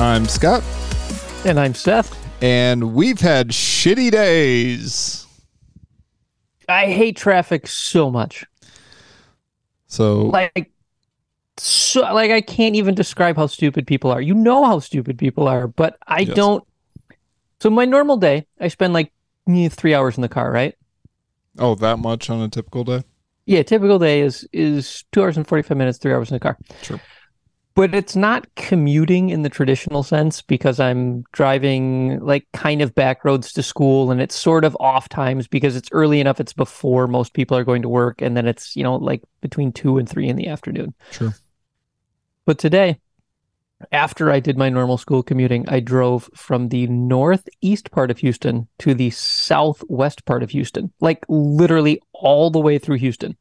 I'm Scott, And I'm Seth. and we've had shitty days. I hate traffic so much. So, Like so like I can't even describe how stupid people are. You know how stupid people are, but I Yes. don't So my normal day, I spend like eh, 3 hours in the car, right? oh, that much on a typical day? Yeah, typical day is is 2 hours and 45 minutes, 3 hours in the car. Sure. But it's not commuting in the traditional sense because I'm driving like kind of back roads to school and it's sort of off times because it's early enough it's before most people are going to work and then it's, you know, like between 2 and 3 in the afternoon. Sure. But today, after I did my normal school commuting, I drove from the northeast part of Houston to the southwest part of Houston, like literally all the way through Houston.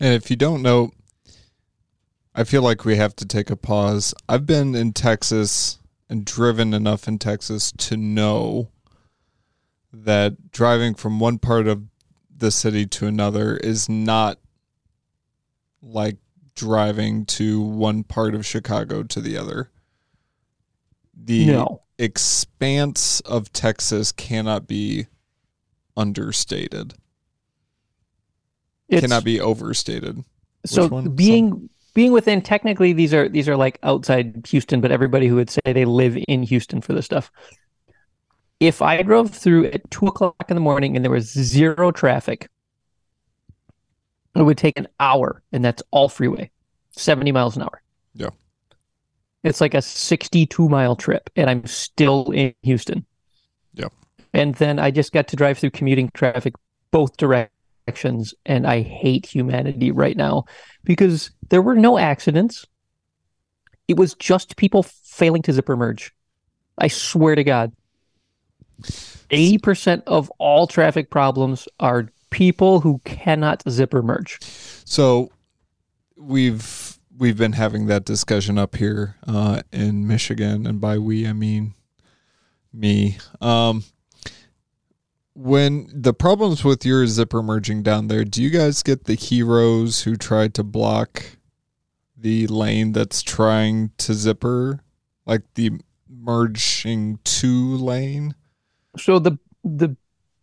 And if you don't know, I feel like we have to take a pause. I've been in Texas and driven enough in Texas to know that driving from one part of the city to another is not like driving to one part of Chicago to the other. The No. expanse of Texas cannot be understated. It's, cannot be overstated. so one? being being within technically these are these are like outside Houston, but everybody who would say they live in Houston for this stuff. If I drove through at two o'clock in the morning and there was zero traffic, it would take an hour, and that's all freeway, seventy miles an hour. Yeah. It's like a sixty-two mile trip, and I'm still in Houston. Yeah. And then I just got to drive through commuting traffic both directions, and I hate humanity right now because there were no accidents. It was just people failing to zipper merge. I swear to God. 80% of all traffic problems are people who cannot zipper merge. So we've we've been having that discussion up here uh, in Michigan, and by we I mean me. Um, when the problems with your zipper merging down there, do you guys get the heroes who try to block the lane that's trying to zipper, like the merging two lane? So the the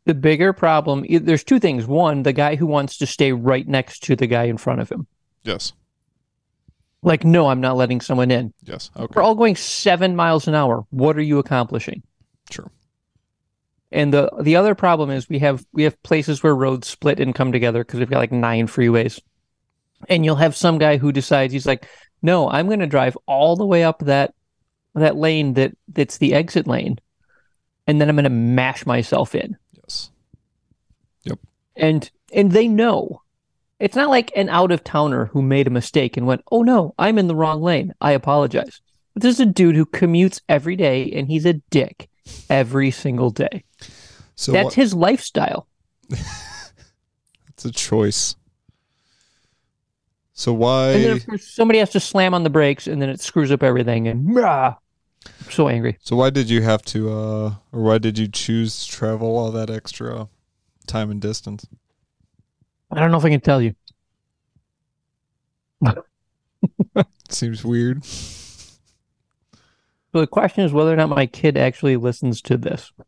the bigger problem there's two things. One, the guy who wants to stay right next to the guy in front of him. Yes. Like, no, I'm not letting someone in. Yes. Okay. We're all going 7 miles an hour. What are you accomplishing? Sure. And the the other problem is we have we have places where roads split and come together because we've got like nine freeways. And you'll have some guy who decides he's like, "No, I'm going to drive all the way up that that lane that that's the exit lane, and then I'm going to mash myself in." Yes. Yep. And and they know. It's not like an out of towner who made a mistake and went, "Oh no, I'm in the wrong lane. I apologize." But this is a dude who commutes every day and he's a dick every single day. So That's what, his lifestyle. it's a choice. So why? And then of course somebody has to slam on the brakes and then it screws up everything and rah, I'm so angry. So why did you have to, uh, or why did you choose to travel all that extra time and distance? I don't know if I can tell you. Seems weird. So the question is whether or not my kid actually listens to this. I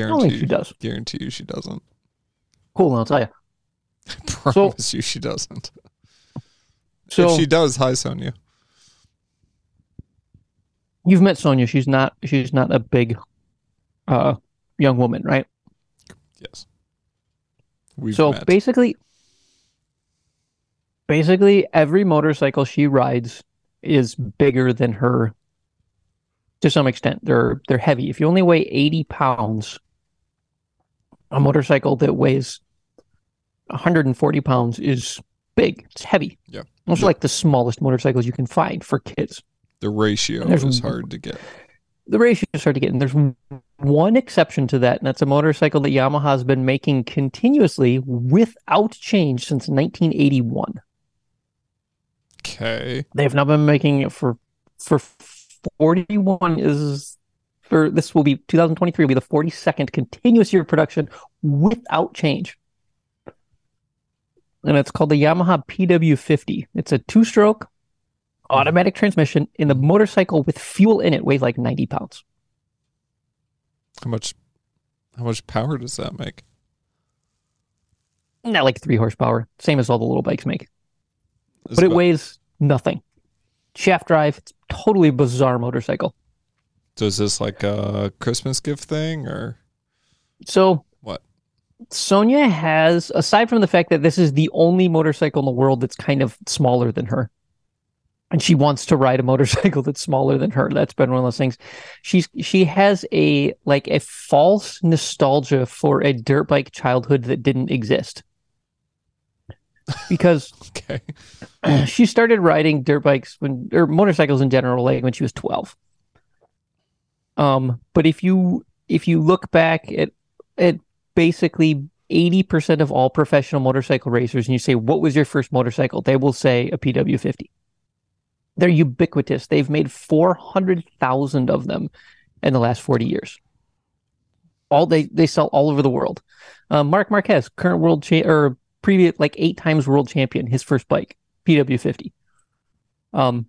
don't think Guarantee, she does. guarantee you she doesn't. Cool, I'll tell you. Promise you she doesn't. So if she does, hi Sonia. you've met Sonia. She's not she's not a big uh young woman, right? Yes. We've so met. basically basically every motorcycle she rides is bigger than her to some extent. They're they're heavy. If you only weigh 80 pounds, a motorcycle that weighs 140 pounds is big. It's heavy. Yeah. Those are like the smallest motorcycles you can find for kids. the ratio is hard to get. the ratio is hard to get. And there's one exception to that, and that's a motorcycle that Yamaha has been making continuously without change since 1981. Okay. They have not been making it for for 41 is for this will be 2023 will be the 42nd continuous year of production without change. And it's called the Yamaha PW50. It's a two-stroke automatic transmission, and the motorcycle with fuel in it weighs like 90 pounds. How much? How much power does that make? Not like three horsepower, same as all the little bikes make. It's but it about- weighs nothing. Shaft drive, it's totally bizarre motorcycle. So is this like a Christmas gift thing or So what? Sonia has, aside from the fact that this is the only motorcycle in the world that's kind of smaller than her, and she wants to ride a motorcycle that's smaller than her. That's been one of those things. She's she has a like a false nostalgia for a dirt bike childhood that didn't exist. Because Okay. she started riding dirt bikes when or motorcycles in general like when she was 12 um but if you if you look back at at basically 80% of all professional motorcycle racers and you say what was your first motorcycle? they will say a pw50 they're ubiquitous. They've made 400,000 of them in the last 40 years. All they they sell all over the world. Um, Marc Marquez current world cha- or previous like eight times world champion his first bike PW50. Um,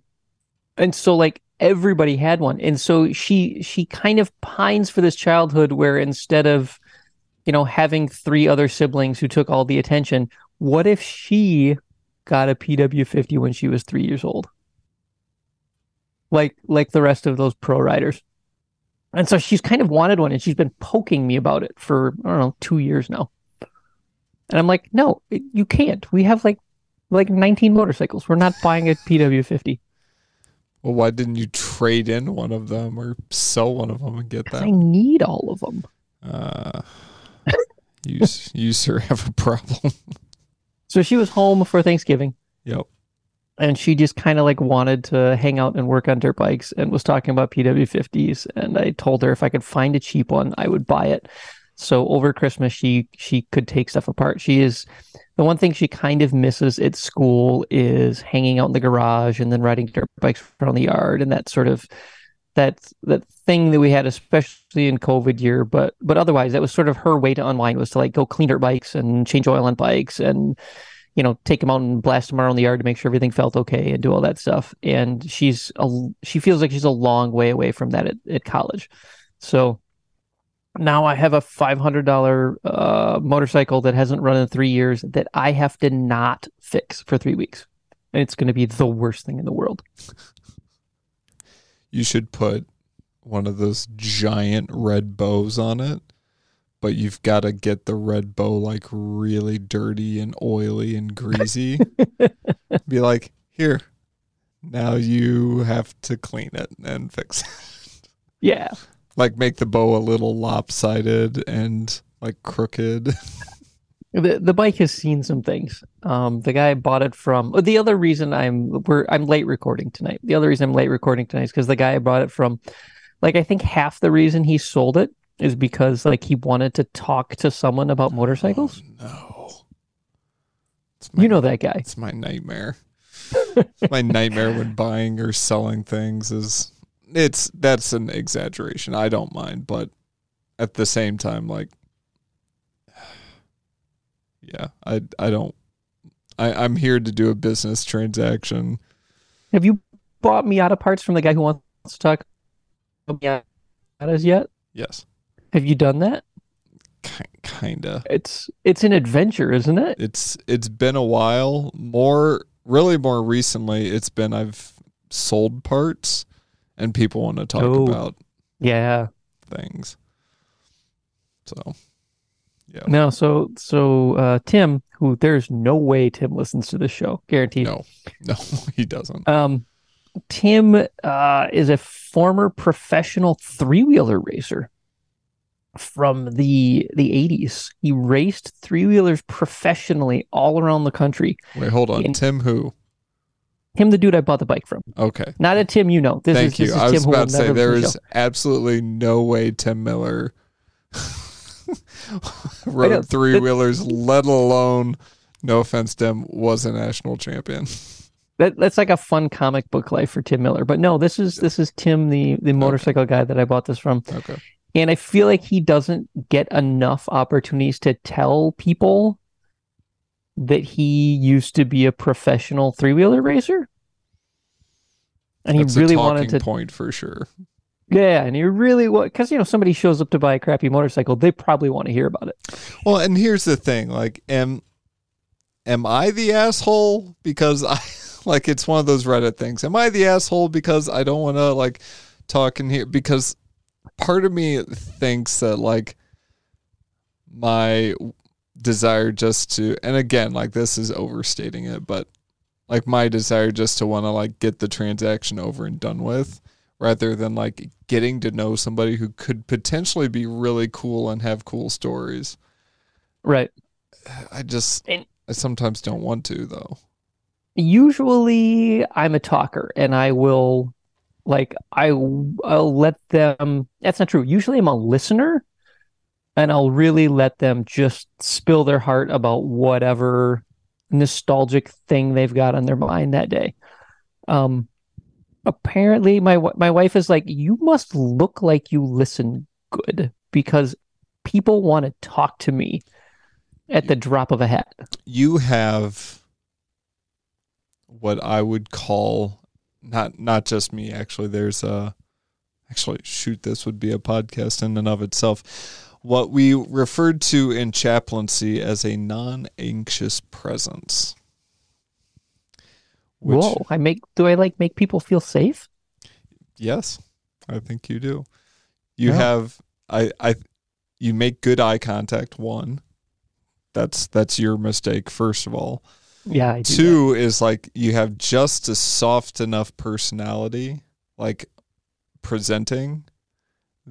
and so like everybody had one, and so she she kind of pines for this childhood where instead of you know having three other siblings who took all the attention, what if she got a PW50 when she was three years old? Like like the rest of those pro riders. And so she's kind of wanted one, and she's been poking me about it for I don't know two years now. And I'm like, no, you can't. We have like like 19 motorcycles. We're not buying a PW50. Well, why didn't you trade in one of them or sell one of them and get that? I need all of them. Uh, you you sir have a problem. So she was home for Thanksgiving yep. and she just kind of like wanted to hang out and work on dirt bikes and was talking about PW50s. And I told her if I could find a cheap one, I would buy it. So over Christmas, she she could take stuff apart. She is the one thing she kind of misses at school is hanging out in the garage and then riding dirt bikes around the yard and that sort of that that thing that we had, especially in COVID year. But but otherwise, that was sort of her way to unwind was to like go clean dirt bikes and change oil on bikes and you know take them out and blast them around the yard to make sure everything felt okay and do all that stuff. And she's a she feels like she's a long way away from that at, at college. So now I have a five hundred dollar uh, motorcycle that hasn't run in three years that I have to not fix for three weeks, and it's going to be the worst thing in the world. You should put one of those giant red bows on it, but you've got to get the red bow like really dirty and oily and greasy. Be like, here, now you have to clean it and fix it. Yeah, like make the bow a little lopsided and like crooked. the the bike has seen some things. Um, the guy bought it from. The other reason I'm we're I'm late recording tonight. The other reason I'm late recording tonight is because the guy I bought it from, like I think half the reason he sold it is because like he wanted to talk to someone about motorcycles. Oh, no. It's my, You know that guy. it's my nightmare. my nightmare when buying or selling things is it's that's an exaggeration. I don't mind, but at the same time like yeah, I I don't I, I'm here to do a business transaction. Have you bought Miata parts from the guy who wants to talk about Miatas yet? Yes. Have you done that? Kinda. It's it's an adventure, isn't it? It's it's been a while. More really more recently it's been I've sold parts and people want to talk Oh. about Yeah. things. So yeah. No, so so uh Tim, who there's no way Tim listens to this show, guaranteed. No. No, he doesn't. Um Tim uh is a former professional three-wheeler racer from the the 80s. He raced three-wheelers professionally all around the country. Wait, hold on. in- Tim who? Him the dude I bought the bike from. Okay. Not a Tim you know. This Thank is you. this is I Tim was will about to say there is the absolutely no way Tim Miller rode three wheelers, let alone no offense, Tim, was a national champion. That that's like a fun comic book life for Tim Miller. But no, this is this is Tim, the the motorcycle guy that I bought this from. Okay. And I feel like he doesn't get enough opportunities to tell people that he used to be a professional three wheeler racer. and he really wanted to point for sure. yeah and he really was because you know somebody shows up to buy a crappy motorcycle they probably want to hear about it Well, and here's the thing: like, am am I the asshole because I like it's one of those Reddit things? Am I the asshole because I don't want to like talk in here? Because part of me thinks that like my desire just to, and again, like this is overstating it, but like my desire just to want to like get the transaction over and done with rather than like getting to know somebody who could potentially be really cool and have cool stories. right I just And- I sometimes don't want to though. usually I'm a talker and I will like I I'll let them that's not true. Usually I'm a listener and I'll really let them just spill their heart about whatever nostalgic thing they've got on their mind that day. Um apparently my my wife is like you must look like you listen good because people want to talk to me at the drop of a hat. You have what I would call not not just me actually there's a actually shoot this would be a podcast in and of itself what we referred to in chaplaincy as a non-anxious presence which Whoa, I make do I like make people feel safe? yes i think you do you Yeah. have i i you make good eye contact one that's that's your mistake first of all Yeah, I do. Two is like you have just a soft enough personality, like presenting,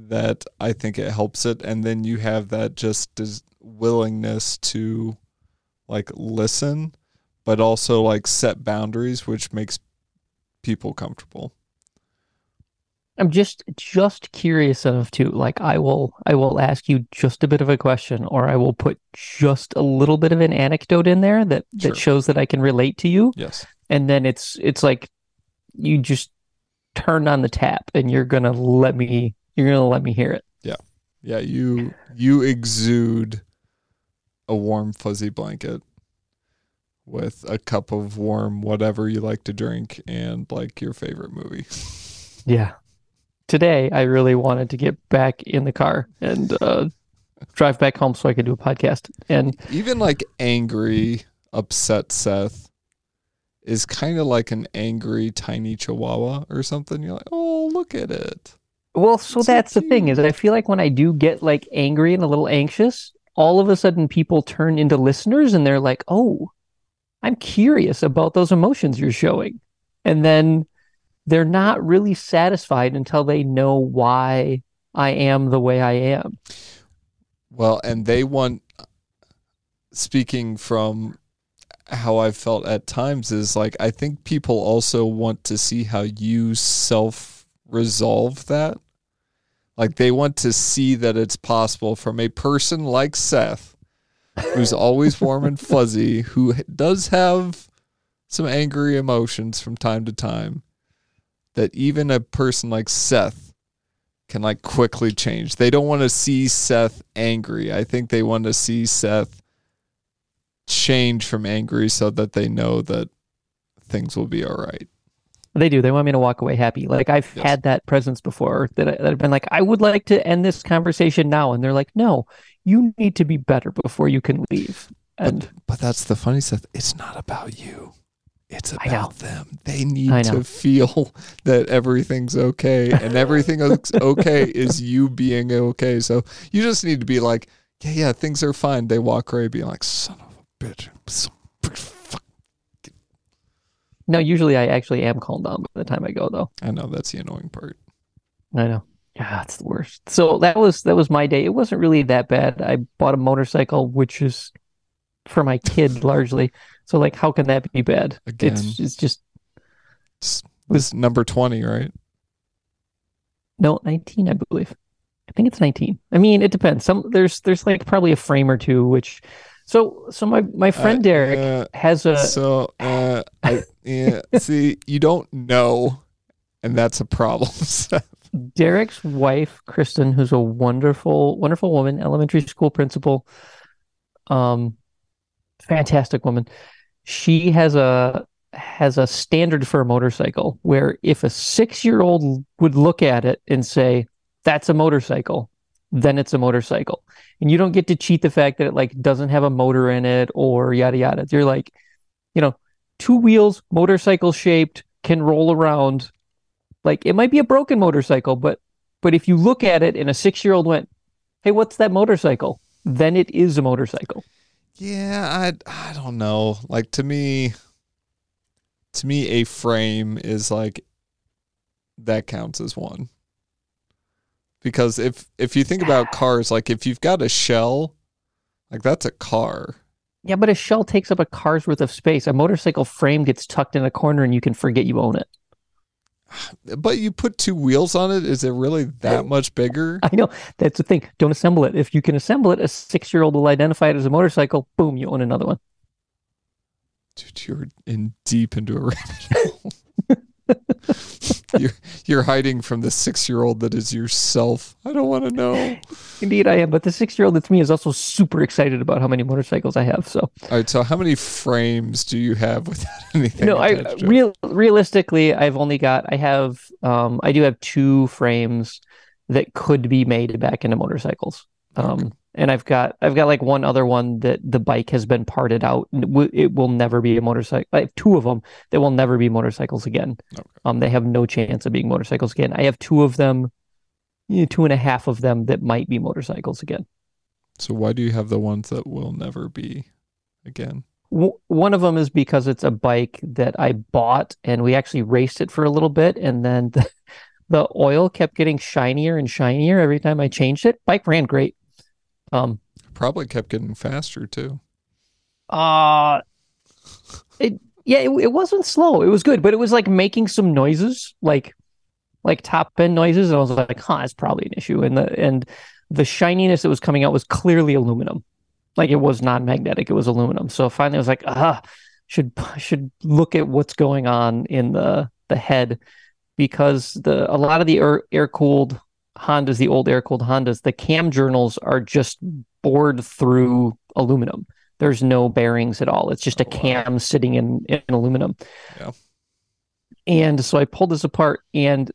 that I think it helps it. And then you have that just des- willingness to like listen, but also like set boundaries, which makes people comfortable. I'm just just curious enough to like I will I will ask you just a bit of a question or I will put just a little bit of an anecdote in there that Sure. that shows that I can relate to you Yes. and then it's it's like you just turn on the tap and you're going to let me you're going to let me hear it. Yeah, yeah. you you exude a warm fuzzy blanket with a cup of warm whatever you like to drink and like your favorite movie. Yeah. Today I really wanted to get back in the car and uh drive back home so I could do a podcast. And Even like angry, upset Seth is kind of like an angry tiny chihuahua or something. You're like, "Oh, look at it." Well, so So that's the thing cute. is I feel like when I do get like angry and a little anxious, all of a sudden people turn into listeners and they're like, "Oh, I'm curious about those emotions you're showing." And then they're not really satisfied until they know why I am the way I am. Well, and they want speaking from how I've felt at times is like I think people also want to see how you self resolve that. Like they want to see that it's possible from a person like Seth, who's always warm and fuzzy, who does have some angry emotions from time to time, that even a person like Seth can like quickly change. They don't want to see Seth angry. I think they want to see Seth change from angry so that they know that things will be all right. They do. They want me to walk away happy. Like I've Yes. had that presence before that, I, that I've been like, I would like to end this conversation now, and they're like, No, you need to be better before you can leave. And But but that's the funny stuff. It's not about you. It's about them. They need to feel that everything's okay and everything okay is you being okay. So you just need to be like, yeah, yeah, things are fine. They walk away being like, son of a bitch. No, usually I actually am calmed down by the time I go, though. I know that's the annoying part. I know. Yeah, it's the worst. So that was that was my day. It wasn't really that bad. I bought a motorcycle, which is for my kid largely. So like, how can that be bad? Again. It's it's just It's, was number 20, right? no 19, I believe. I think it's 19. I mean, it depends. Some there's there's like probably a frame or two, which so so my my friend Uh, Derek uh, has a so uh, I yeah. See, you don't know, and that's a problem. Derek's wife, Kristen, who's a wonderful, wonderful woman, elementary school principal, um, fantastic woman. She has a has a standard for a motorcycle where if a six year old would look at it and say, that's a motorcycle, then it's a motorcycle. And you don't get to cheat the fact that it like doesn't have a motor in it or yada yada. They're like, you know, two wheels, motorcycle shaped, can roll around. Like it might be a broken motorcycle, but but if you look at it and a six year old went, Hey, what's that motorcycle? Then it is a motorcycle. Yeah, I I don't know. Like to me to me a frame is like that counts as one. Because if if you think about cars, like if you've got a shell, like that's a car. Yeah, but a shell takes up a car's worth of space. A motorcycle frame gets tucked in a corner and you can forget you own it. But you put two wheels on it, is it really that much bigger? I know. That's the thing. Don't assemble it. If you can assemble it, a six year old will identify it as a motorcycle. Boom, you own another one. Dude, you're in deep into a rabbit hole. you're you're hiding from the six year old that is yourself. I don't want to know. Indeed, I am. But the six year old that's me is also super excited about how many motorcycles I have. So, all right. So, how many frames do you have without anything? No, I real realistically, I've only got. I have. Um, I do have two frames that could be made back into motorcycles. Um, okay and I've got I've got like one other one that the bike has been parted out. It will never be a motorcycle. I have two of them that will never be motorcycles again. Okay. Um, they have no chance of being motorcycles again. I have two of them, you know, two and a half of them that might be motorcycles again. So why do you have the ones that will never be again? one of them is because it's a bike that I bought and we actually raced it for a little bit, and then the, the oil kept getting shinier and shinier every time I changed it. Bike ran great um, probably kept getting faster too. Uh it yeah, it, it wasn't slow. It was good, but it was like making some noises, like like top end noises, and I was like, huh, that's probably an issue. And the and the shininess that was coming out was clearly aluminum. Like it was not magnetic, it was aluminum. So finally I was like, ah, should should look at what's going on in the the head because the a lot of the air, air cooled Hondas, the old air cooled Hondas, the cam journals are just bored through aluminum. There's no bearings at all. It's just a oh, cam sitting in, in aluminum. Yeah. And so I pulled this apart and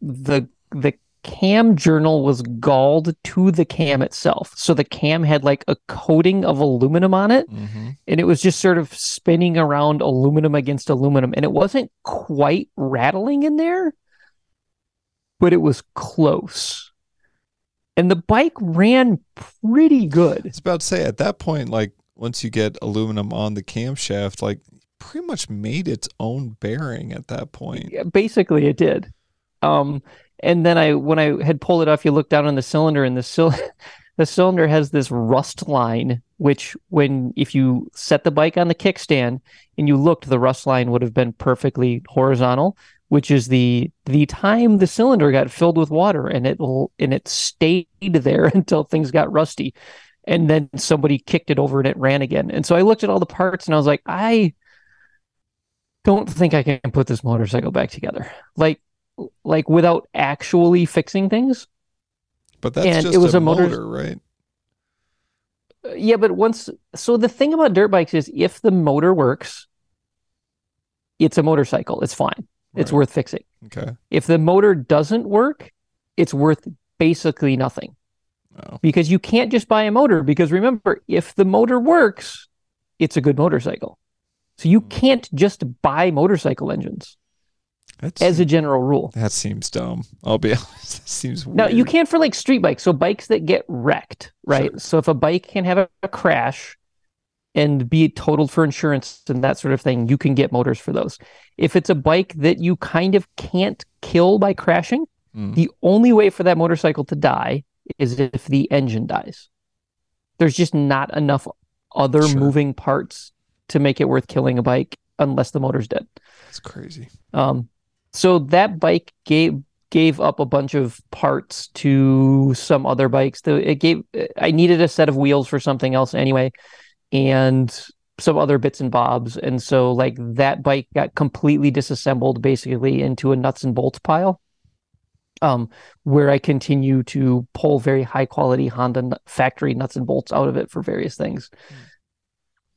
the the cam journal was galled to the cam itself. So the cam had like a coating of aluminum on it. Mm-hmm. And it was just sort of spinning around aluminum against aluminum. And it wasn't quite rattling in there, but it was close. And the bike ran pretty good. It's about to say at that point, like once you get aluminum on the camshaft, like pretty much made its own bearing at that point. Yeah, basically it did. Um, and then I when I had pulled it off, you look down on the cylinder and the sil- the cylinder has this rust line, which when if you set the bike on the kickstand and you looked, the rust line would have been perfectly horizontal which is the the time the cylinder got filled with water and it and it stayed there until things got rusty. And then somebody kicked it over and it ran again. And so i looked at all the parts and i was like i don't think i can put this motorcycle back together. Like like without actually fixing things. But that's and just it was a, a motor, motor right? Uh, yeah but once so the thing about dirt bikes is if the motor works it's a motorcycle. It's fine it's worth fixing. Okay. If the motor doesn't work, it's worth basically nothing. Oh. Because you can't just buy a motor because remember, if the motor works, it's a good motorcycle. So you hmm. can't just buy motorcycle engines. That's, as a general rule. That seems dumb. I'll be honest. That seems weird. Now you can for like street bikes, so bikes that get wrecked, right? Sure. So if a bike can have a, a crash and be totaled for insurance and that sort of thing, you can get motors for those. If it's a bike that you kind of can't kill by crashing, mm. the only way for that motorcycle to die is if the engine dies. There's just not enough other sure. moving parts to make it worth killing a bike unless the motor's dead. That's crazy. Um, so that bike gave gave up a bunch of parts to some other bikes. It gave I needed a set of wheels for something else anyway and some other bits and bobs. And so like that bike got completely disassembled basically into a nuts and bolts pile. Um, where I continue to pull very high quality Honda factory nuts and bolts out of it for various things.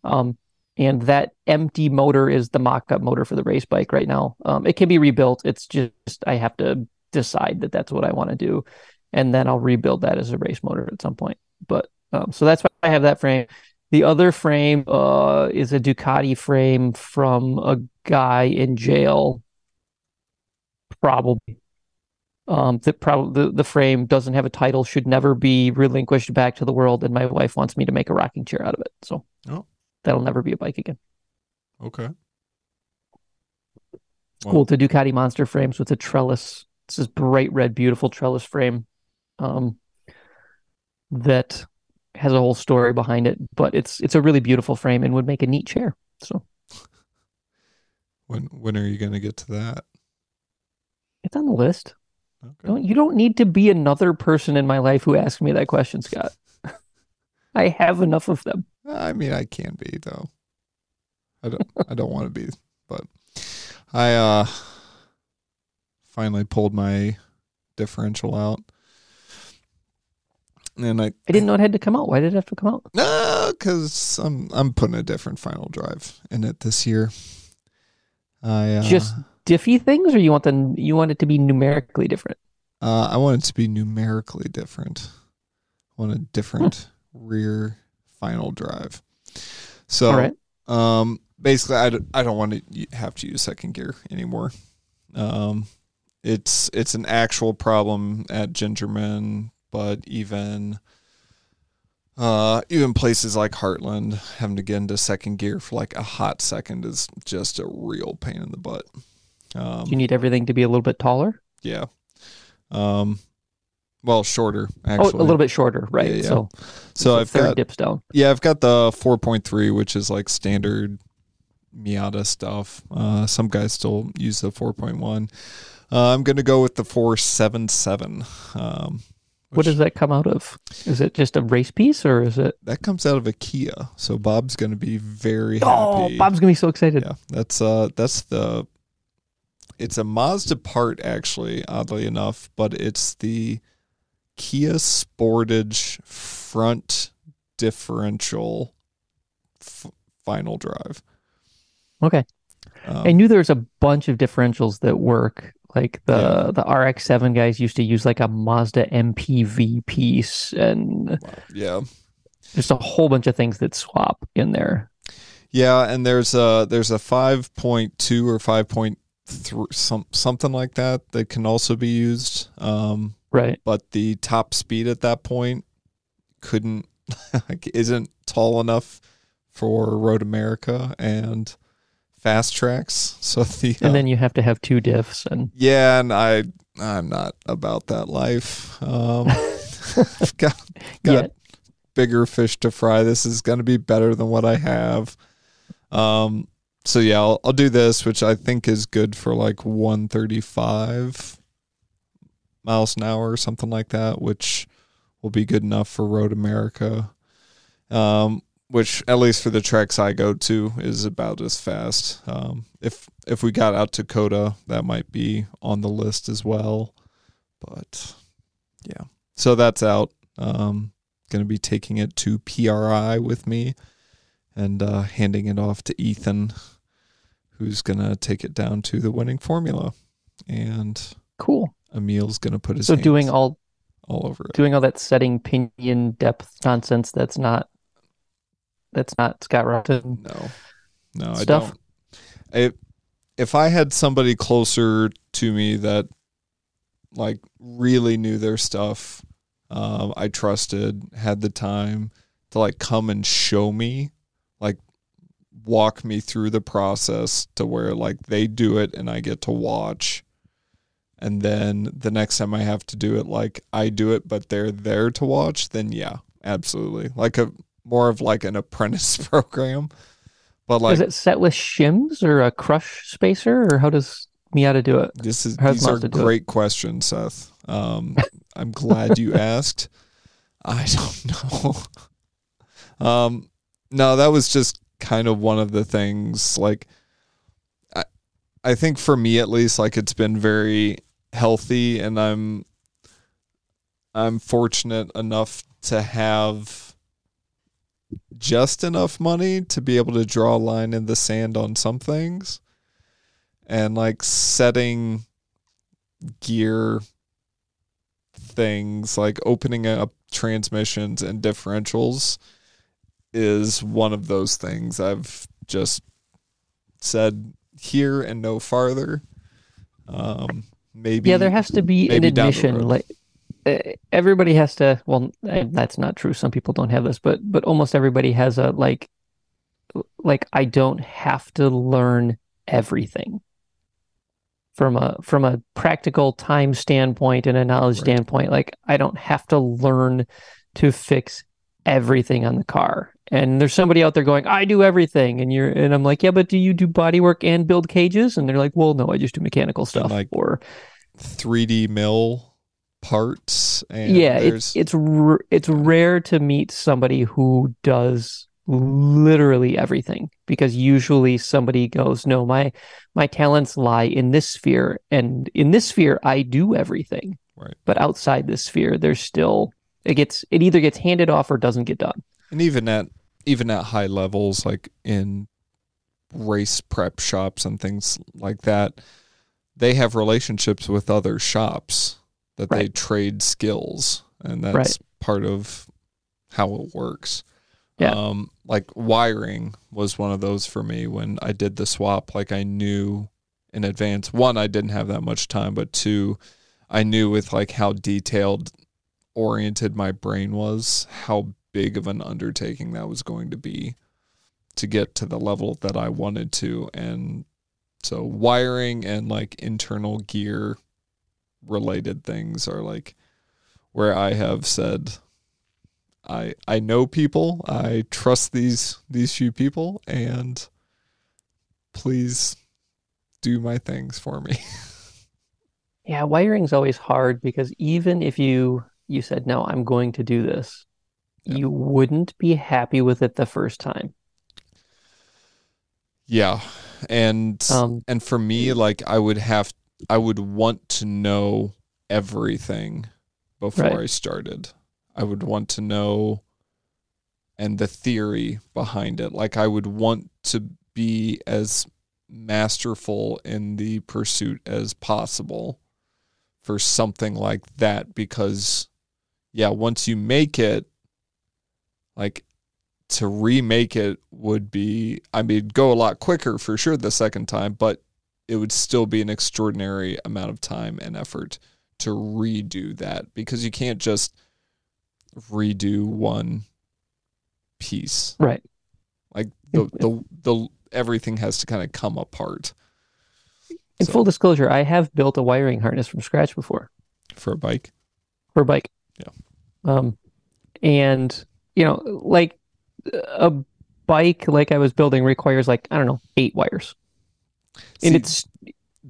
Mm. Um, and that empty motor is the mock-up motor for the race bike right now. Um, it can be rebuilt. It's just I have to decide that that's what I want to do, and then I'll rebuild that as a race motor at some point. But um, so that's why I have that frame. The other frame uh, is a Ducati frame from a guy in jail, probably. Um, that probably the, the frame doesn't have a title, should never be relinquished back to the world, and my wife wants me to make a rocking chair out of it. So Oh. that'll never be a bike again. Okay. It's cool. It's a Ducati monster frame, with a trellis. It's this bright red, beautiful trellis frame. Um, that has a whole story behind it, but it's it's a really beautiful frame and would make a neat chair. So When when are you gonna get to that? it's on the list. Okay. Don't you don't need to be another person in my life who asks me that question, Scott. I have enough of them. I mean, I can be though. I don't. I don't want to be, but I uh finally pulled my differential out, and I I didn't know it had to come out. Why did it have to come out? no, because I'm I'm putting a different final drive in it this year. I uh, Just diffy things, or you want the you want it to be numerically different? uh, I want it to be numerically different. I want a different rear final drive. So right. Um, basically, I, d- I don't want to have to use second gear anymore. Um, it's it's an actual problem at Gingerman, but even uh, even places like Heartland having to get into second gear for like a hot second is just a real pain in the butt. Um, you need everything to be a little bit taller? yeah. Um, well, shorter Oh, actually. a little bit shorter, right? Yeah, yeah. So, So I've got dips down. yeah, I've got the 4.3, which is like standard Miata stuff. Uh, some guys still use the 4.1. Uh, I'm going to go with the 477. Um, What does that come out of? Is it just a race piece, or is it? that comes out of a Kia? So Bob's going to be very Oh, happy. Bob's gonna be so excited. Yeah, that's uh, that's the. It's a Mazda part, actually, oddly enough, but it's the Kia Sportage front differential f- final drive. Okay. Um, I knew there was a bunch of differentials that work. Like the the RX-7 guys used to use like a Mazda MPV piece, and yeah, just a whole bunch of things that swap in there. yeah, and there's a there's a five point two or five point three some something like that that can also be used. Um, Right. but the top speed at that point couldn't like, isn't tall enough for Road America and fast tracks. So the uh, And then you have to have two diffs, and yeah, and I I'm not about that life. Um, I've got got Yet. bigger fish to fry. This is going to be better than what I have. Um, so yeah, I'll, I'll do this, which I think is good for like 135 miles an hour or something like that, which will be good enough for Road America. Um, which at least for the tracks I go to is about as fast. Um, if if we got out to COTA, that might be on the list as well. But yeah, so that's out. Um, going to be taking it to PRI with me and uh, handing it off to Ethan, who's going to take it down to the winning formula, and cool. Emil's going to put his So doing all all over it. doing all that setting pinion depth nonsense that's not that's not Scott Rutten No, no, I don't. If if I had somebody closer to me that like really knew their stuff, um, I trusted, had the time to like come and show me, like walk me through the process to where like they do it and I get to watch. And then the next time I have to do it, like I do it, but they're there to watch, then yeah, absolutely. Like a more of like an apprentice program. But like is it set with shims or a crush spacer or how does Miata do it? This is these are great questions, Seth. Um, I'm glad you asked. I don't know. Um, no, that was just kind of one of the things. Like, I, I think for me at least, like it's been very healthy, and I'm, I'm fortunate enough to have just enough money to be able to draw a line in the sand on some things and like setting gear things like opening up transmissions and differentials is one of those things I've just said here and no farther. Um, maybe yeah, there has to be an maybe down the admission. Like Uh, everybody has to. Well, that's not true. Some people don't have this, but but almost everybody has a like. Like I don't have to learn everything. From a from a practical time standpoint and a knowledge Right. standpoint, like I don't have to learn to fix everything on the car. And there's somebody out there going, I do everything, and you're and I'm like, yeah, but do you do body work and build cages? And they're like, well, no, I just do mechanical stuff. like, or 3D mill parts and yeah it's it's r- it's rare to meet somebody who does literally everything because usually somebody goes no my my talents lie in this sphere and in this sphere I do everything. Right. but outside this sphere there's still it gets it either gets handed off or doesn't get done. And even at even at high levels like in race prep shops and things like that they have relationships with other shops that they trade skills and that's Right. part of how it works Yeah. um like wiring was one of those for me when i did the swap like i knew in advance one i didn't have that much time but two i knew with like how detailed oriented my brain was how big of an undertaking that was going to be to get to the level that I wanted to and so wiring and like internal gear related things are like where I have said I I know people, I trust these these few people and please do my things for me. yeah wiring's always hard because even if you you said no I'm going to do this Yeah. you wouldn't be happy with it the first time yeah. And um and for me like i would have i would want to know everything before Right. i started i would want to know and the theory behind it like i would want to be as masterful in the pursuit as possible for something like that because yeah once you make it like to remake it would be I mean go a lot quicker for sure the second time, but it would still be an extraordinary amount of time and effort to redo that because you can't just redo one piece. right Like the the the everything has to kind of come apart In So- full disclosure, I have built a wiring harness from scratch before for a bike. for a bike. Yeah. Um, and you know, like a bike like I was building requires like I don't know eight wires, and See, it's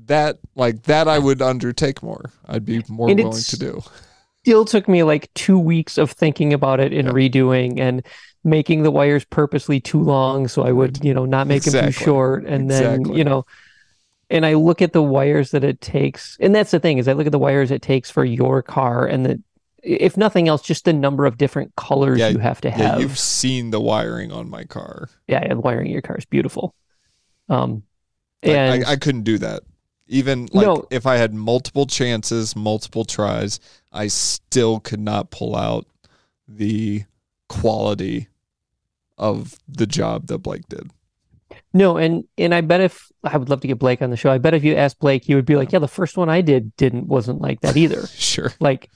that like that I would undertake more. I'd be more willing to do. still took me like two weeks of thinking about it and Yeah. redoing and making the wires purposely too long so I would you know not make them too short, and then Exactly. you know. And I look at the wires that it takes, and that's the thing is I look at the wires it takes for your car, and the if nothing else, just the number of different colors Yeah, you have to Yeah, have. you've seen the wiring on my car. yeah, yeah, the wiring in your car is beautiful. Um, and I, I couldn't do that. Even like No. if I had multiple chances, multiple tries, I still could not pull out the quality of the job that Blake did. no, and and I bet if I would love to get Blake on the show, I bet if you asked Blake, he would be like, "Yeah, the first one I did didn't wasn't like that either." Sure. like,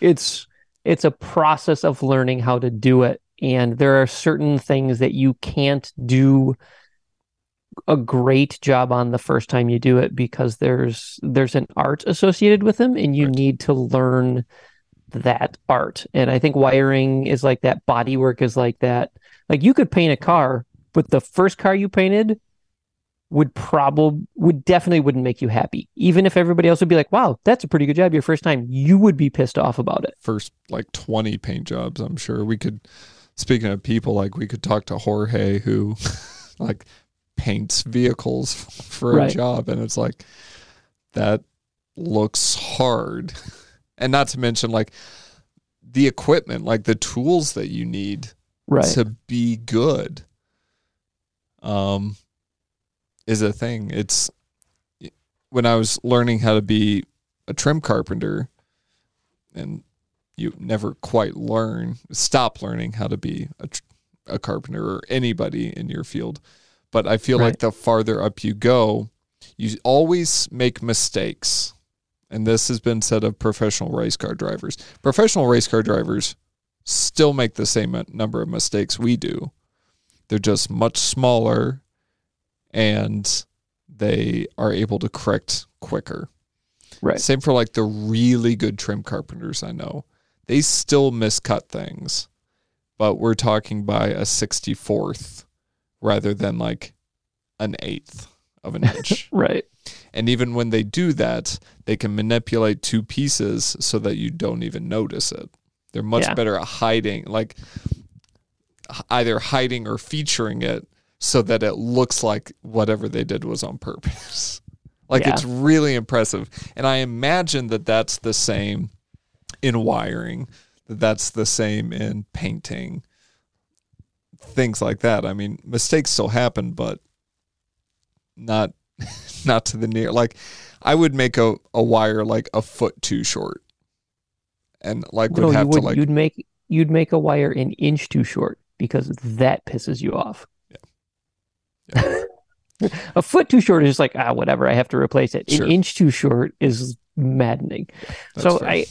it's it's a process of learning how to do it, and there are certain things that you can't do a great job on the first time you do it because there's there's an art associated with them, and you Right. need to learn that art. And I think wiring is like that, body work is like that. Like you could paint a car, but the first car you painted would probably would definitely wouldn't make you happy. Even if everybody else would be like, "Wow, that's a pretty good job your first time," you would be pissed off about it. First like 20 paint jobs, I'm sure. We could speaking of people like we could talk to Jorge who like paints vehicles for a Right. job and it's like that looks hard. And not to mention like the equipment, like the tools that you need Right. to be good um is a thing it's when i was learning how to be a trim carpenter and you never quite learn stop learning how to be a, a carpenter or anybody in your field but i feel Right. like the farther up you go you always make mistakes and this has been said of professional race car drivers professional race car drivers still make the same number of mistakes we do. They're just much smaller and they are able to correct quicker. Right. Same for like the really good trim carpenters I know. They still miscut things, but we're talking by a 64th rather than like an eighth of an inch. Right. and even when they do that, they can manipulate two pieces so that you don't even notice it. They're much Yeah. better at hiding, like either hiding or featuring it so that it looks like whatever they did was on purpose. like Yeah. it's really impressive. And I imagine that that's the same in wiring, that that's the same in painting, things like that. I mean, mistakes still happen, but not not to the near like I would make a, a wire like a foot too short. And like would No, have to would. like you'd make you'd make a wire an inch too short because that pisses you off. Yeah. A foot too short is just like ah whatever. I have to replace it. Sure. An inch too short is maddening. so fair. I.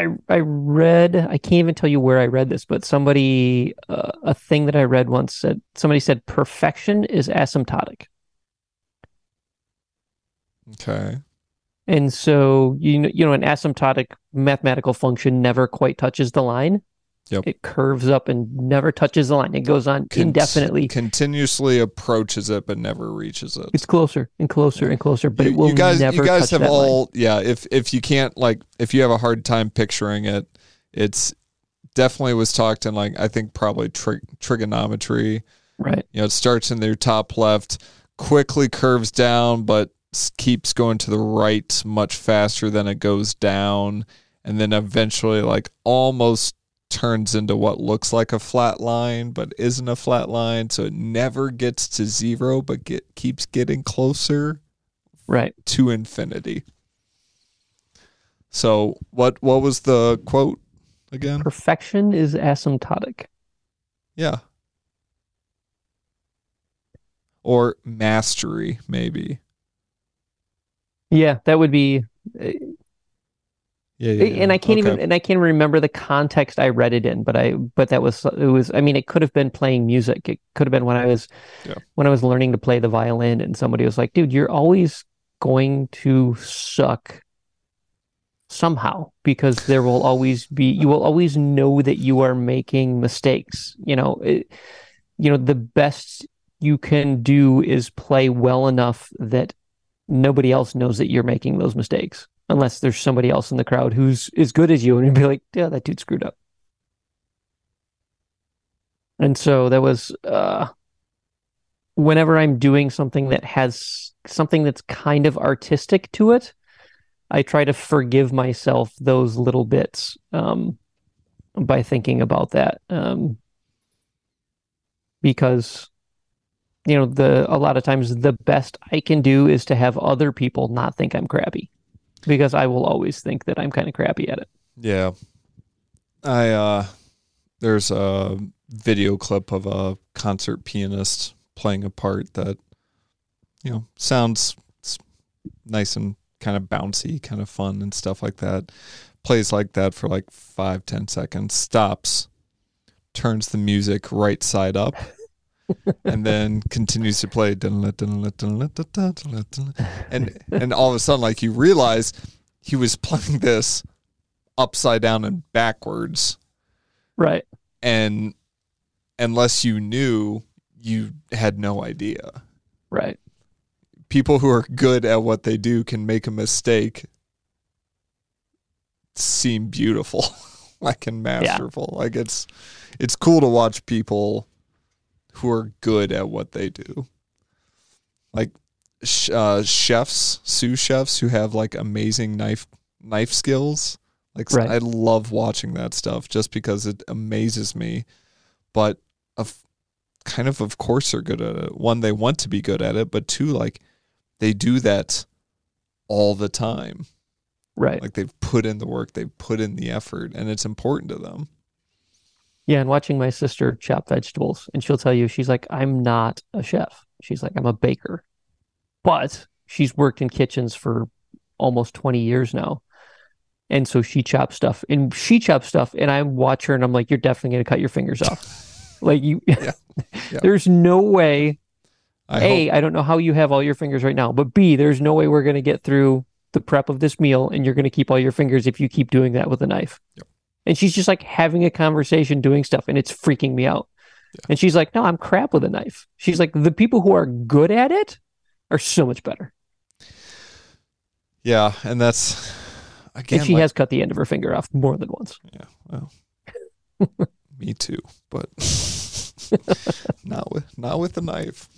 I I read I can't even tell you where I read this, but somebody uh, a thing that I read once said somebody said perfection is asymptotic. Okay. And so you know, you know, an asymptotic mathematical function never quite touches the line. Yep. It curves up and never touches the line. It goes on Cont- indefinitely. Continuously approaches it but never reaches it. It's closer and closer and closer, but you, it will you guys never you guys have that line. all yeah, if if you can't like if you have a hard time picturing it, it's definitely was talked in like I think probably tri- trigonometry Right. You know, it starts in their top left, quickly curves down, but keeps going to the right much faster than it goes down, and then eventually, like, almost turns into what looks like a flat line, but isn't a flat line. So it never gets to zero, but get keeps getting closer Right. to infinity. So what what was the quote again? Perfection is asymptotic. Yeah. Or mastery, maybe. Yeah, that would be uh, Yeah, yeah. and I can't Okay. even and I can't remember the context I read it in, but I but that was it was I mean it could have been playing music. It could have been when I was Yeah. when I was learning to play the violin and somebody was like, "Dude, you're always going to suck somehow because there will always be you will always know that you are making mistakes." You know, it, you know the best you can do is play well enough that nobody else knows that you're making those mistakes unless there's somebody else in the crowd who's as good as you and you'd be like, yeah, that dude screwed up. And so that was uh whenever I'm doing something that has something that's kind of artistic to it, I try to forgive myself those little bits um by thinking about that. Um because you know the a lot of times the best I can do is to have other people not think I'm crappy because I will always think that I'm kind of crappy at it. Yeah. I uh there's a video clip of a concert pianist playing a part that you know sounds nice and kind of bouncy, kind of fun and stuff like that. Plays like that for like five, ten seconds, stops, turns the music right side up, and then continues to play and and all of a sudden like you realize he was playing this upside down and backwards Right. and unless you knew you had no idea Right. people who are good at what they do can make a mistake seem beautiful like and masterful like it's it's cool to watch people who are good at what they do like uh, chefs sous chefs who have like amazing knife knife skills like Right. i love watching that stuff just because it amazes me but of kind of of course they're good at it. One, they want to be good at it, but two, like they do that all the time. Right. Like they've put in the work, they've put in the effort, and it's important to them. Yeah, and watching my sister chop vegetables, and she'll tell you, she's like, I'm not a chef. She's like, I'm a baker. But she's worked in kitchens for almost 20 years now. And so she chops stuff and she chops stuff, and I watch her and I'm like, You're definitely going to cut your fingers off. like, you, Yeah. Yeah. there's no way I A, hope, I don't know how you have all your fingers right now, but B, there's no way we're going to get through the prep of this meal and you're going to keep all your fingers if you keep doing that with a knife. Yep. And she's just like having a conversation, doing stuff, and it's freaking me out. Yeah. And she's like, No, I'm crap with a knife. She's like, The people who are good at it are so much better. yeah, and that's again. and she like- has cut the end of her finger off more than once. Yeah, well, me too, but not with not with the knife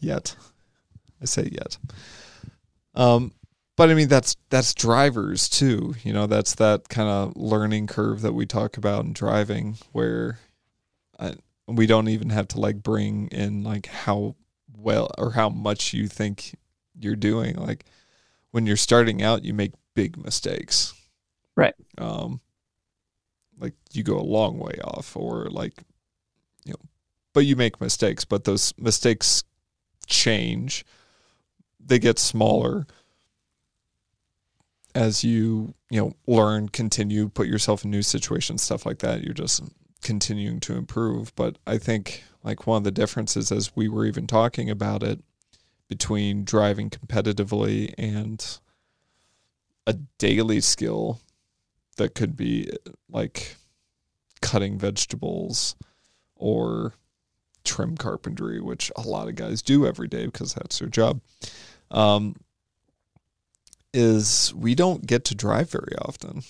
yet. I say yet. Um, but I mean that's that's drivers too. You know, that's that kind of learning curve that we talk about in driving, where I, we don't even have to like bring in like how well or how much you think you're doing. Like when you're starting out, you make big mistakes. Right. Um, like you go a long way off, or like, you know, but you make mistakes, but those mistakes change. They get smaller as you, you know, learn, continue, put yourself in new situations, stuff like that. You're just continuing to improve. But I think like one of the differences, as we were even talking about it, between driving competitively and a daily skill that could be like cutting vegetables or trim carpentry, which a lot of guys do every day because that's their job. Um, is we don't get to drive very often.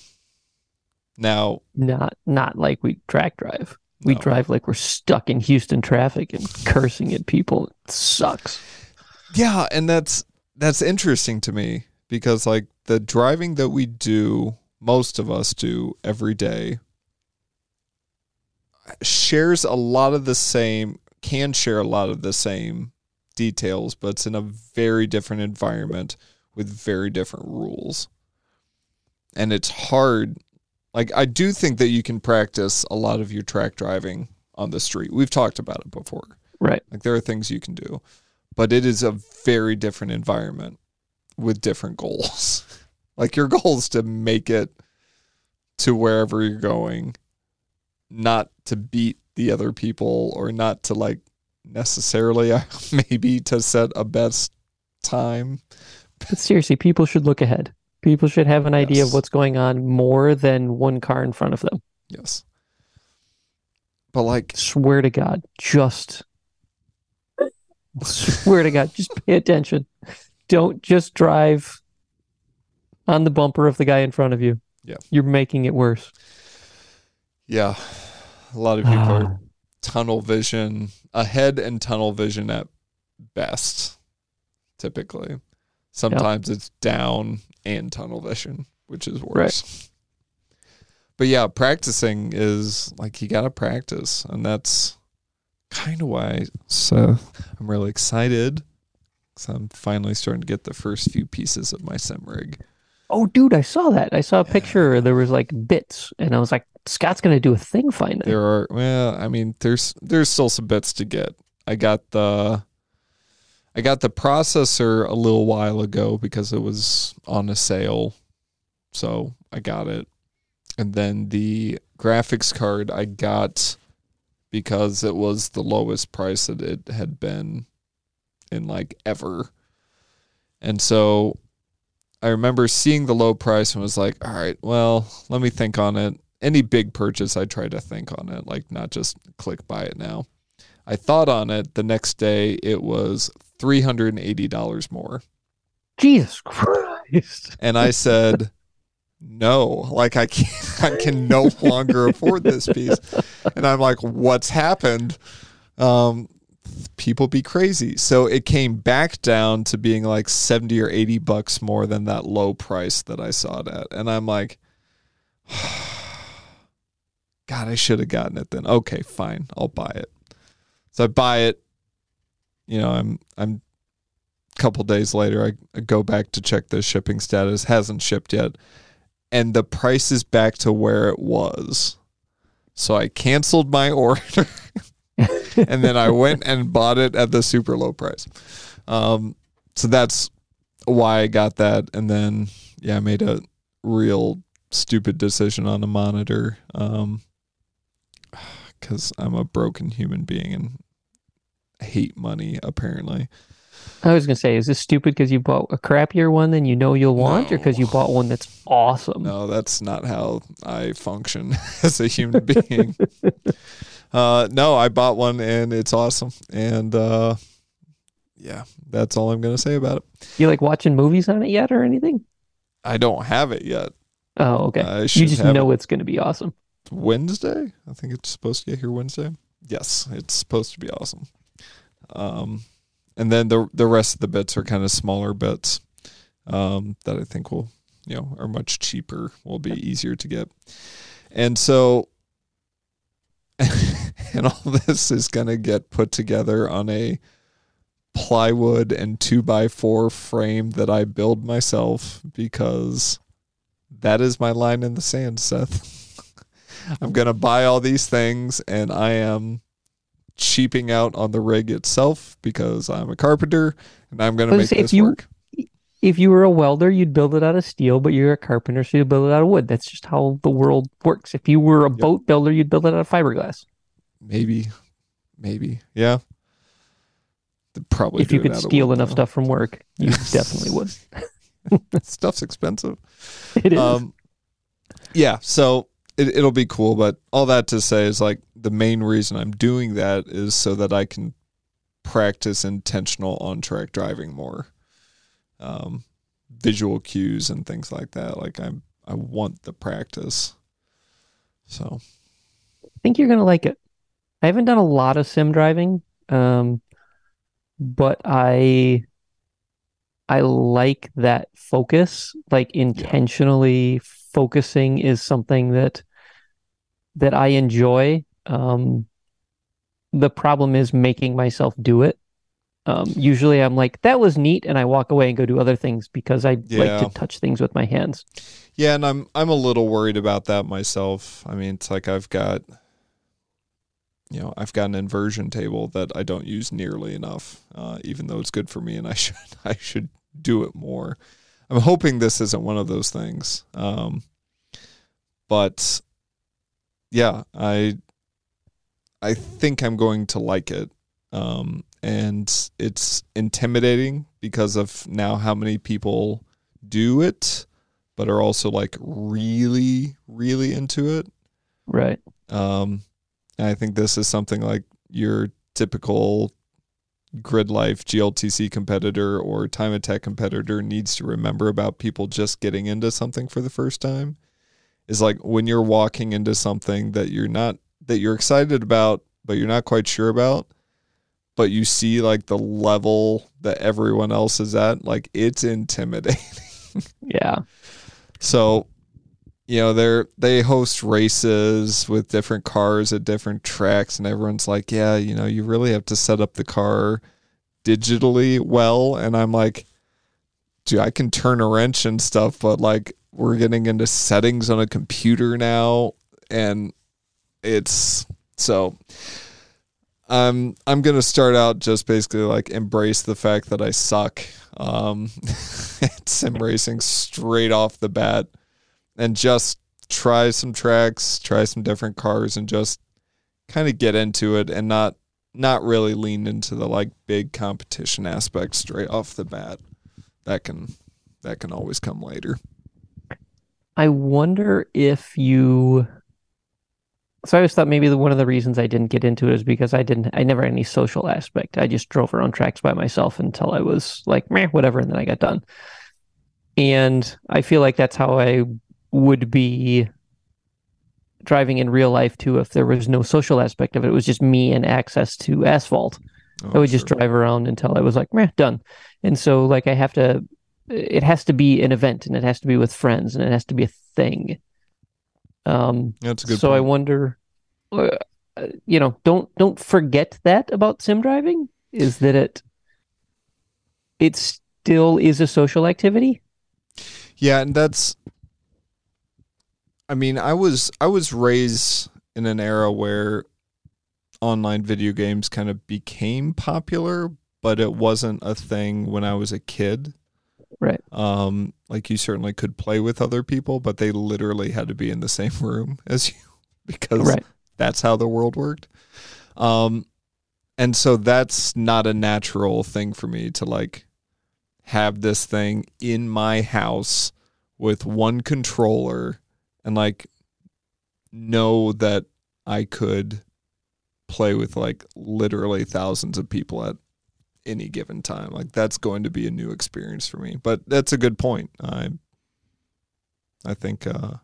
Now, Not not like we track drive. We No. drive like we're stuck in Houston traffic and cursing at people. It sucks. Yeah, and that's that's interesting to me because like the driving that we do, most of us do every day shares a lot of the same can share a lot of the same details, but it's in a very different environment with very different rules. And it's hard like I do think that you can practice a lot of your track driving on the street. We've talked about it before. Right. Like there are things you can do, but it is a very different environment with different goals. like your goal is to make it to wherever you're going, not to beat the other people or not to like necessarily maybe to set a best time. But seriously, people should look ahead. People should have an idea of what's going on more than one car in front of them. Yes. But like Swear to God, just swear to God, just pay attention. Don't just drive on the bumper of the guy in front of you. Yeah. You're making it worse. yeah, a lot of people Ah. are tunnel vision ahead and tunnel vision at best typically sometimes it's down and tunnel vision which is worse but yeah practicing is like you gotta practice and that's kind of why so uh, i'm really excited because i'm finally starting to get the first few pieces of my sim rig Oh, dude, I saw that. I saw a Yeah. picture. There was like bits, and I was like, Scott's gonna do a thing finding. there are well i mean there's there's still some bits to get i got the i got the processor a little while ago because it was on a sale so i got it. And then the graphics card i got because it was the lowest price that it had been in like ever. And so i remember seeing the low price and was like all right well let me think on it. Any big purchase, I try to think on it, like not just click buy it now. I thought on it the next day, it was $380 more. Jesus Christ! And I said, no, like I can't, I can no longer afford this piece. And I'm like, what's happened? Um, people be crazy. So it came back down to being like 70 or 80 bucks more than that low price that I saw it at. And I'm like, God, I should have gotten it then. Okay, fine, I'll buy it. So I buy it. You know, I'm I'm a couple days later. I, I go back to check the shipping status. Hasn't shipped yet, and the price is back to where it was. So I canceled my order, and then I went and bought it at the super low price. Um, so that's why I got that, and then yeah, I made a real stupid decision on a monitor. Um, because I'm a broken human being and hate money. Apparently, I was gonna say, is this stupid because you bought a crappier one than you know you'll want, or because you bought one that's awesome? no, that's not how I function as a human being. uh, no, I bought one and it's awesome, and uh, yeah, that's all I'm gonna say about it. You like watching movies on it yet, or anything? I don't have it yet. Oh, okay. I you just know it it's gonna be awesome. Wednesday. I think it's supposed to get here Wednesday. Yes, it's supposed to be awesome. Um, and then the the rest of the bits are kind of smaller bits um, that I think will you know are much cheaper, will be easier to get, and so and all this is gonna get put together on a plywood and two by four frame that I build myself because that is my line in the sand, Seth. I'm gonna buy all these things and I am cheaping out on the rig itself because I'm a carpenter and I'm gonna make say, this if you- work. If you were a welder, you'd build it out of steel, but you're a carpenter, so you build it out of wood. That's just how the world works. If you were a Yep. boat builder, you'd build it out of fiberglass. Maybe, maybe, yeah. They'd Probably if you could steal enough though. stuff from work, you definitely would. Stuff's expensive. It is. Um, yeah, so it, it'll be cool. But all that to say is like the main reason I'm doing that is so that I can practice intentional on track driving more, um, visual cues and things like that. Like I'm, I want the practice. So I think you're gonna like it. I haven't done a lot of sim driving, um, but I I like that focus. Like intentionally focusing is something that that I enjoy. Um, the problem is making myself do it. Um, usually I'm like, that was neat, and I walk away and go do other things because I Yeah. like to touch things with my hands. yeah, and I'm I'm a little worried about that myself. I mean, it's like I've got. You know, I've got an inversion table that I don't use nearly enough, uh, even though it's good for me, and I should I should do it more. I'm hoping this isn't one of those things. Um, but yeah, I I think I'm going to like it. Um, and it's intimidating because of now how many people do it, but are also like really, really into it. Right. Um, and I think this is something like your typical Gridlife GLTC competitor or time attack competitor needs to remember about people just getting into something for the first time is like when you're walking into something that you're not that you're excited about but you're not quite sure about but you see like the level that everyone else is at like it's intimidating Yeah. so, you know, they're they host races with different cars at different tracks and everyone's like, "Yeah, you know, you really have to set up the car digitally well." And I'm like, "Dude, I can turn a wrench and stuff, but like we're getting into settings on a computer now and it's so I'm I'm gonna start out just basically like embrace the fact that I suck um, at sim racing straight off the bat, and just try some tracks, try some different cars, and just kind of get into it, and not not really lean into the like big competition aspect straight off the bat. That can that can always come later. I wonder if you. So I always thought maybe the, one of the reasons I didn't get into it is because I didn't. I never had any social aspect. I just drove around tracks by myself until I was like, meh, whatever, and then I got done. And I feel like that's how I would be driving in real life too. If there was no social aspect of it, it was just me and access to asphalt. Oh, I would just oh, drive around until I was like, meh, done. And so like I have to it has to be an event and it has to be with friends and it has to be a thing. Um That's a good. so I wonder uh, you know, don't don't forget that about sim driving is that it it still is a social activity. Yeah, and that's I mean, I was I was raised in an era where online video games kind of became popular, but it wasn't a thing when I was a kid. Right. Um, like you certainly could play with other people, but they literally had to be in the same room as you because Right. that's how the world worked. Um, and so that's not a natural thing for me to like have this thing in my house with one controller and like know that I could play with like literally thousands of people at any given time. Like that's going to be a new experience for me. But that's a good point. I I think uh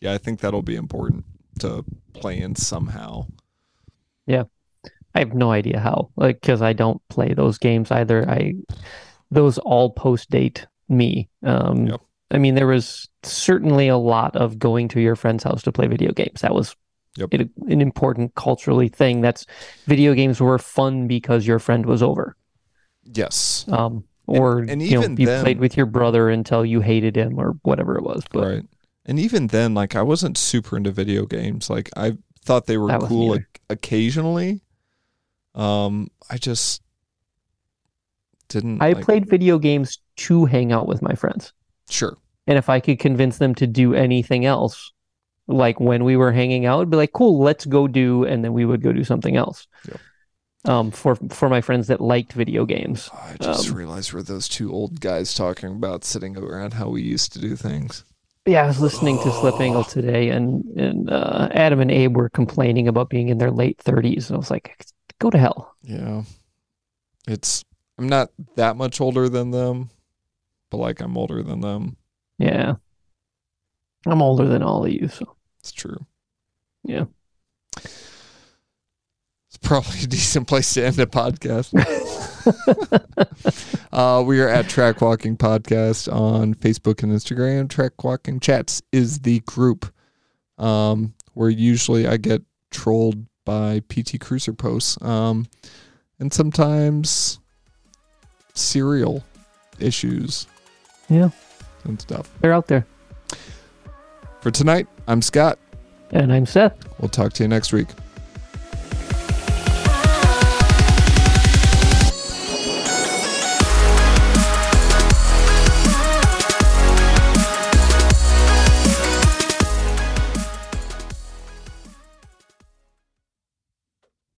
yeah, I think that'll be important to play in somehow. Yeah. I have no idea how, like, because I don't play those games either. I those all post date me. Um, Yep. I mean, there was certainly a lot of going to your friend's house to play video games. That was Yep. it, an important culturally thing. That's video games were fun because your friend was over. Yes. Um, or and you know, you then- played with your brother until you hated him or whatever it was. But right. And even then, like I wasn't super into video games. Like I thought they were cool occasionally. Um, I just didn't. I like- played video games to hang out with my friends. Sure. And if I could convince them to do anything else, like when we were hanging out, it'd be like, cool, let's go do, and then we would go do something else. Yep. Um, for for my friends that liked video games. I just Um, realized we're those two old guys talking about sitting around how we used to do things. Yeah, I was listening to Slip Angle today, and and uh, Adam and Abe were complaining about being in their late thirties, and I was like, go to hell. Yeah. It's I'm not that much older than them, but like I'm older than them. Yeah, I'm older than all of you, so It's true. Yeah. Probably a decent place to end a podcast. uh, we are at Track Walking Podcast on Facebook and Instagram. Track Walking Chats is the group um, where usually I get trolled by PT Cruiser posts um, and sometimes serial issues. Yeah. And stuff. they're out there. For tonight, I'm Scott. And I'm Seth. We'll talk to you next week.